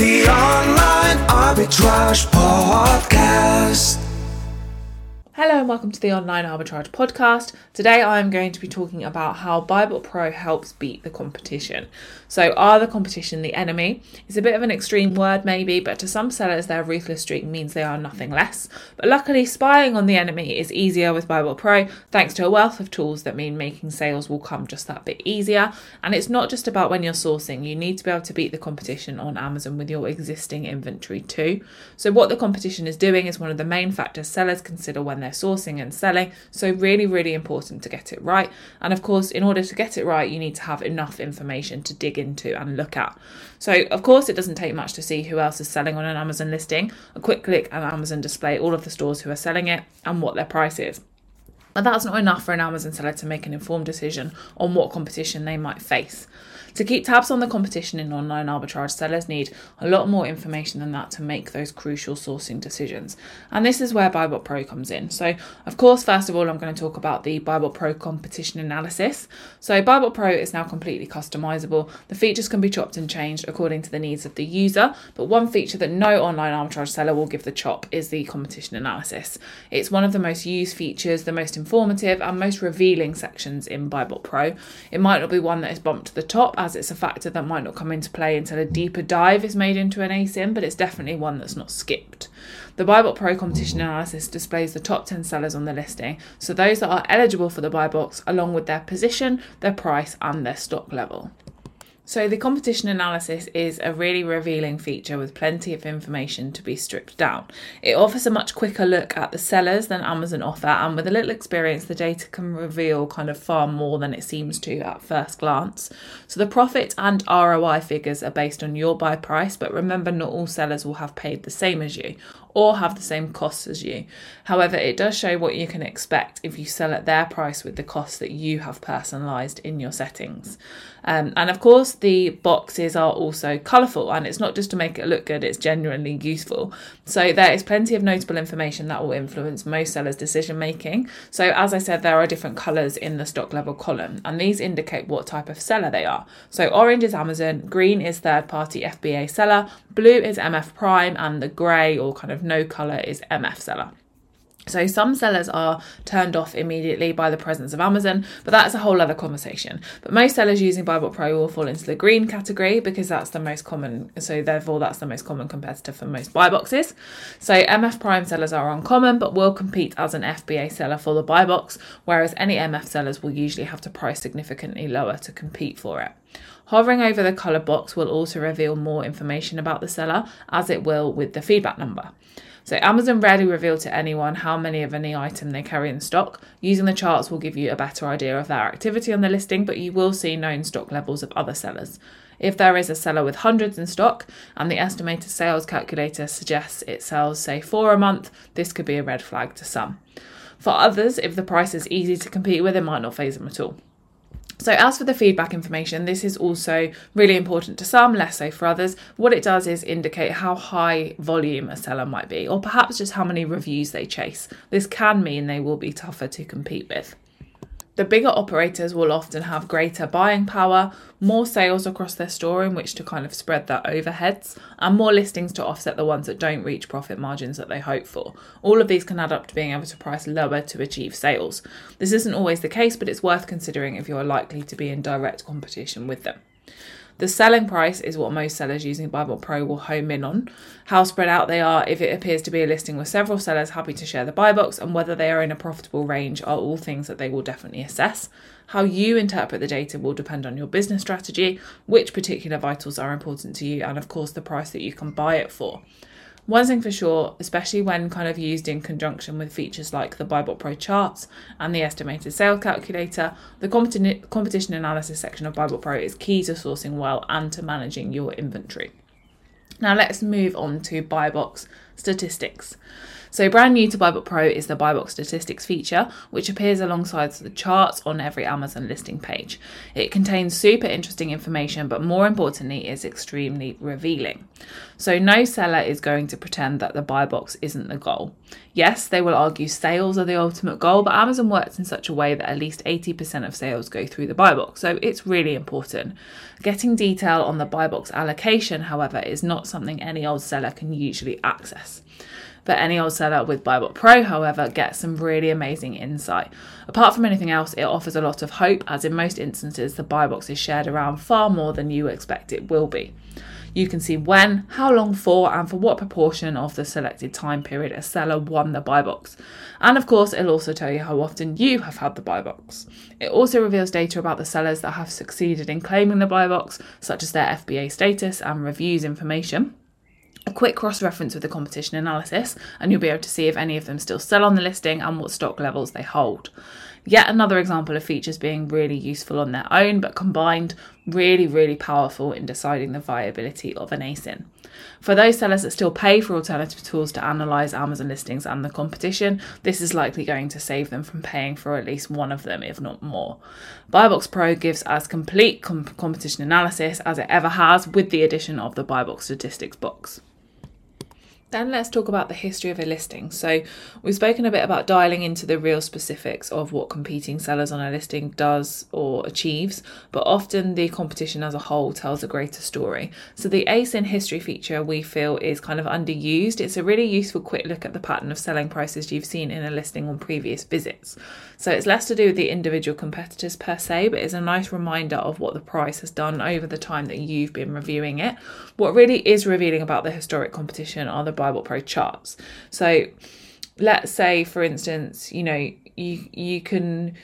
the Online Arbitrage Podcast. Hello and welcome to the Online Arbitrage Podcast. Today I am going to be talking about how BuyBot Pro helps beat the competition. So, are the competition the enemy? It's a bit of an extreme word, maybe, but to some sellers, their ruthless streak means they are nothing less. But luckily, spying on the enemy is easier with BuyBot Pro thanks to a wealth of tools that mean making sales will come just that bit easier. And it's not just about when you're sourcing, you need to be able to beat the competition on Amazon with your existing inventory too. So, what the competition is doing is one of the main factors sellers consider when they're sourcing and selling. So, really, really important to get it right. And of course, in order to get it right, you need to have enough information to dig into and look at. So, of course, it doesn't take much to see who else is selling on an Amazon listing. A quick click and Amazon display all of the stores who are selling it and what their price is. But that's not enough for an Amazon seller to make an informed decision on what competition they might face. To keep tabs on the competition in online arbitrage, sellers need a lot more information than that to make those crucial sourcing decisions. And this is where BuyBot Pro comes in. So, of course, first of all, I'm going to talk about the BuyBot Pro competition analysis. So, BuyBot Pro is now completely customizable. The features can be chopped and changed according to the needs of the user, but one feature that no online arbitrage seller will give the chop is the competition analysis. It's one of the most used features, the most informative, and most revealing sections in BuyBot Pro. It might not be one that is bumped to the top as it's a factor that might not come into play until a deeper dive is made into an ASIN, but it's definitely one that's not skipped. The BuyBot Pro competition analysis displays the top 10 sellers on the listing, so those that are eligible for the buy box, along with their position, their price, and their stock level. So, the competition analysis is a really revealing feature with plenty of information to be stripped down. It offers a much quicker look at the sellers than Amazon offer, and with a little experience, the data can reveal kind of far more than it seems to at first glance. So, the profit and ROI figures are based on your buy price, but remember, not all sellers will have paid the same as you or have the same costs as you. However, it does show what you can expect if you sell at their price with the costs that you have personalised in your settings. Um, and of course, the boxes are also colourful, and it's not just to make it look good, it's genuinely useful. So, there is plenty of notable information that will influence most sellers' decision making. So, as I said, there are different colours in the stock level column, and these indicate what type of seller they are. So, orange is Amazon, green is third party FBA seller, blue is MF Prime, and the grey or kind of no colour is MF seller. So some sellers are turned off immediately by the presence of Amazon, but that's a whole other conversation. But most sellers using BuyBot Pro will fall into the green category because that's the most common. So therefore, that's the most common competitor for most buy boxes. So MF Prime sellers are uncommon, but will compete as an FBA seller for the buy box, whereas any MF sellers will usually have to price significantly lower to compete for it. Hovering over the colour box will also reveal more information about the seller, as it will with the feedback number. So Amazon rarely reveal to anyone how many of any item they carry in stock. Using the charts will give you a better idea of their activity on the listing, but you will see known stock levels of other sellers. If there is a seller with hundreds in stock and the estimated sales calculator suggests it sells, say, four a month, this could be a red flag to some. For others, if the price is easy to compete with, it might not faze them at all. So, as for the feedback information, this is also really important to some, less so for others. What it does is indicate how high volume a seller might be, or perhaps just how many reviews they chase. This can mean they will be tougher to compete with. The bigger operators will often have greater buying power, more sales across their store in which to kind of spread their overheads, and more listings to offset the ones that don't reach profit margins that they hope for. All of these can add up to being able to price lower to achieve sales. This isn't always the case, but it's worth considering if you're likely to be in direct competition with them. The selling price is what most sellers using BuyBot Pro will home in on. How spread out they are, if it appears to be a listing with several sellers happy to share the buy box, and whether they are in a profitable range are all things that they will definitely assess. How you interpret the data will depend on your business strategy, which particular vitals are important to you, and of course the price that you can buy it for. One thing for sure, especially when kind of used in conjunction with features like the BuyBot Pro charts and the estimated sale calculator, the competition analysis section of BuyBot Pro is key to sourcing well and to managing your inventory. Now let's move on to buy box statistics. So, brand new to BuyBot Pro is the Buy Box Statistics feature, which appears alongside the charts on every Amazon listing page. It contains super interesting information, but more importantly, is extremely revealing. So, no seller is going to pretend that the buy box isn't the goal. Yes, they will argue sales are the ultimate goal, but Amazon works in such a way that at least 80% of sales go through the buy box, so it's really important. Getting detail on the buy box allocation, however, is not something any old seller can usually access. But any old seller with BuyBot Pro, however, gets some really amazing insight. Apart from anything else, it offers a lot of hope, as in most instances, the buy box is shared around far more than you expect it will be. You can see when, how long for, and for what proportion of the selected time period a seller won the buy box. And of course, it'll also tell you how often you have had the buy box. It also reveals data about the sellers that have succeeded in claiming the buy box, such as their FBA status and reviews information a quick cross reference with the competition analysis, and you'll be able to see if any of them still sell on the listing and what stock levels they hold. Yet another example of features being really useful on their own, but combined, really, really powerful in deciding the viability of an ASIN. For those sellers that still pay for alternative tools to analyse Amazon listings and the competition, this is likely going to save them from paying for at least one of them, if not more. BuyBot Pro gives as complete com- competition analysis as it ever has with the addition of the Buybox statistics box. Then let's talk about the history of a listing. So, we've spoken a bit about dialing into the real specifics of what competing sellers on a listing does or achieves, but often the competition as a whole tells a greater story. So, the ASIN history feature we feel is kind of underused. It's a really useful quick look at the pattern of selling prices you've seen in a listing on previous visits. So, it's less to do with the individual competitors per se, but it's a nice reminder of what the price has done over the time that you've been reviewing it. What really is revealing about the historic competition are the BuyBot Pro charts. So let's say, for instance, you know, you you can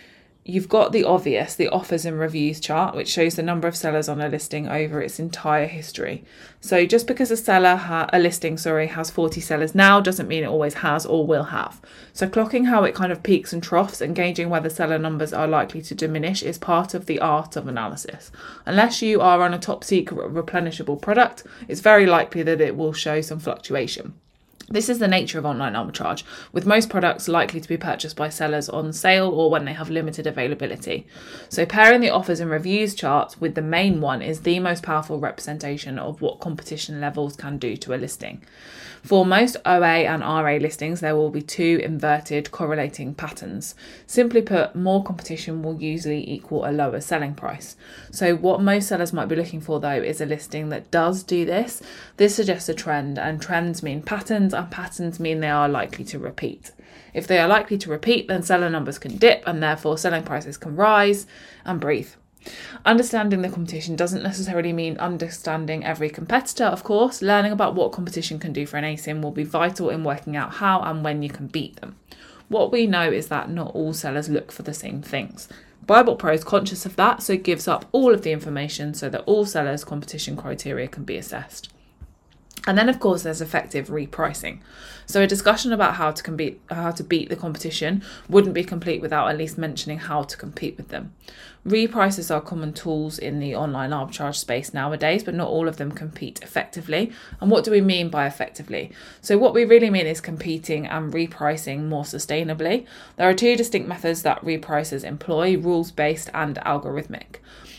you've got the obvious, the offers and reviews chart, which shows the number of sellers on a listing over its entire history. So just because a seller, ha- a listing, sorry, has 40 sellers now doesn't mean it always has or will have. So clocking how it kind of peaks and troughs and gauging whether seller numbers are likely to diminish is part of the art of analysis. Unless you are on a top secret replenishable product, it's very likely that it will show some fluctuation. This is the nature of online arbitrage, with most products likely to be purchased by sellers on sale or when they have limited availability. So, pairing the offers and reviews charts with the main one is the most powerful representation of what competition levels can do to a listing. For most OA and RA listings, there will be two inverted correlating patterns. Simply put, more competition will usually equal a lower selling price. So, what most sellers might be looking for though is a listing that does do this. This suggests a trend, and trends mean patterns, and patterns mean they are likely to repeat. If they are likely to repeat, then seller numbers can dip and therefore selling prices can rise and breathe. Understanding the competition doesn't necessarily mean understanding every competitor, of course. Learning about what competition can do for an ASIN will be vital in working out how and when you can beat them. What we know is that not all sellers look for the same things. BuyBot Pro is conscious of that, so gives up all of the information so that all sellers' competition criteria can be assessed. And then, of course, there's effective repricing. So, a discussion about how to compete, how to beat the competition wouldn't be complete without at least mentioning how to compete with them. Reprices are common tools in the online arbitrage space nowadays, but not all of them compete effectively. And what do we mean by effectively? So, what we really mean is competing and repricing more sustainably. There are two distinct methods that repricers employ rules based and algorithmic.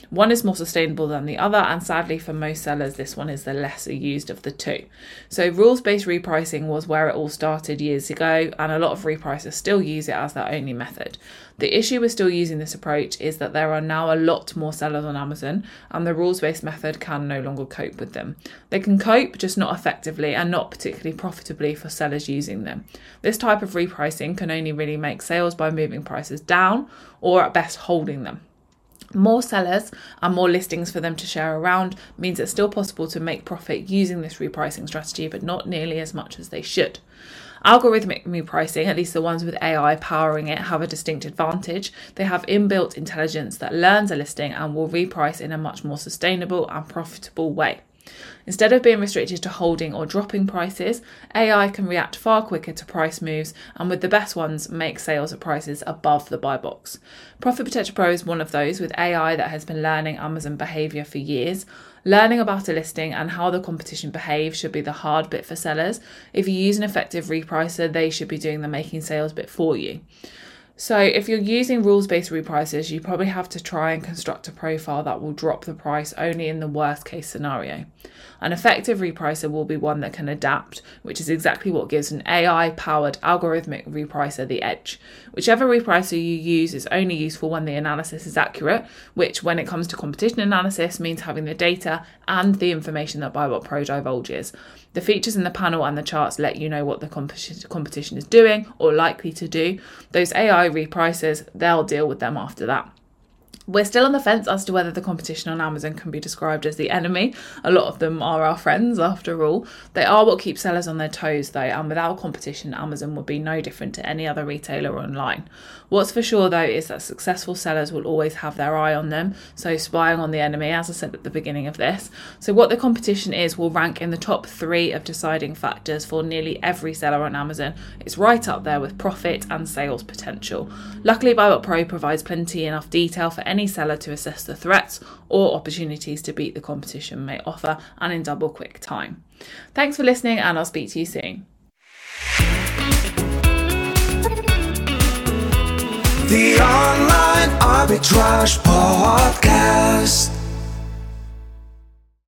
One is more sustainable than the other, and sadly for most sellers, this one is the lesser used of the two. So, rules based repricing was where it all started years ago, and a lot of repricers still use it as their only method. The issue with still using this approach is that there are now a lot more sellers on Amazon, and the rules based method can no longer cope with them. They can cope, just not effectively and not particularly profitably for sellers using them. This type of repricing can only really make sales by moving prices down or at best holding them. More sellers and more listings for them to share around means it's still possible to make profit using this repricing strategy, but not nearly as much as they should. Algorithmic repricing, at least the ones with AI powering it, have a distinct advantage. They have inbuilt intelligence that learns a listing and will reprice in a much more sustainable and profitable way. Instead of being restricted to holding or dropping prices, AI can react far quicker to price moves and, with the best ones, make sales at prices above the buy box. Profit Protector Pro is one of those with AI that has been learning Amazon behavior for years. Learning about a listing and how the competition behaves should be the hard bit for sellers. If you use an effective repricer, they should be doing the making sales bit for you. So, if you're using rules based reprices, you probably have to try and construct a profile that will drop the price only in the worst case scenario. An effective repricer will be one that can adapt, which is exactly what gives an AI powered algorithmic repricer the edge. Whichever repricer you use is only useful when the analysis is accurate, which, when it comes to competition analysis, means having the data and the information that BuyBot Pro divulges. The features in the panel and the charts let you know what the competition is doing or likely to do. Those AI repricers, they'll deal with them after that. We're still on the fence as to whether the competition on Amazon can be described as the enemy. A lot of them are our friends, after all. They are what keeps sellers on their toes, though, and without competition, Amazon would be no different to any other retailer online. What's for sure, though, is that successful sellers will always have their eye on them, so spying on the enemy, as I said at the beginning of this. So, what the competition is will rank in the top three of deciding factors for nearly every seller on Amazon. It's right up there with profit and sales potential. Luckily, BuyBot Pro provides plenty enough detail for any any seller to assess the threats or opportunities to beat the competition may offer and in double quick time. Thanks for listening, and I'll speak to you soon. The Online Arbitrage Podcast.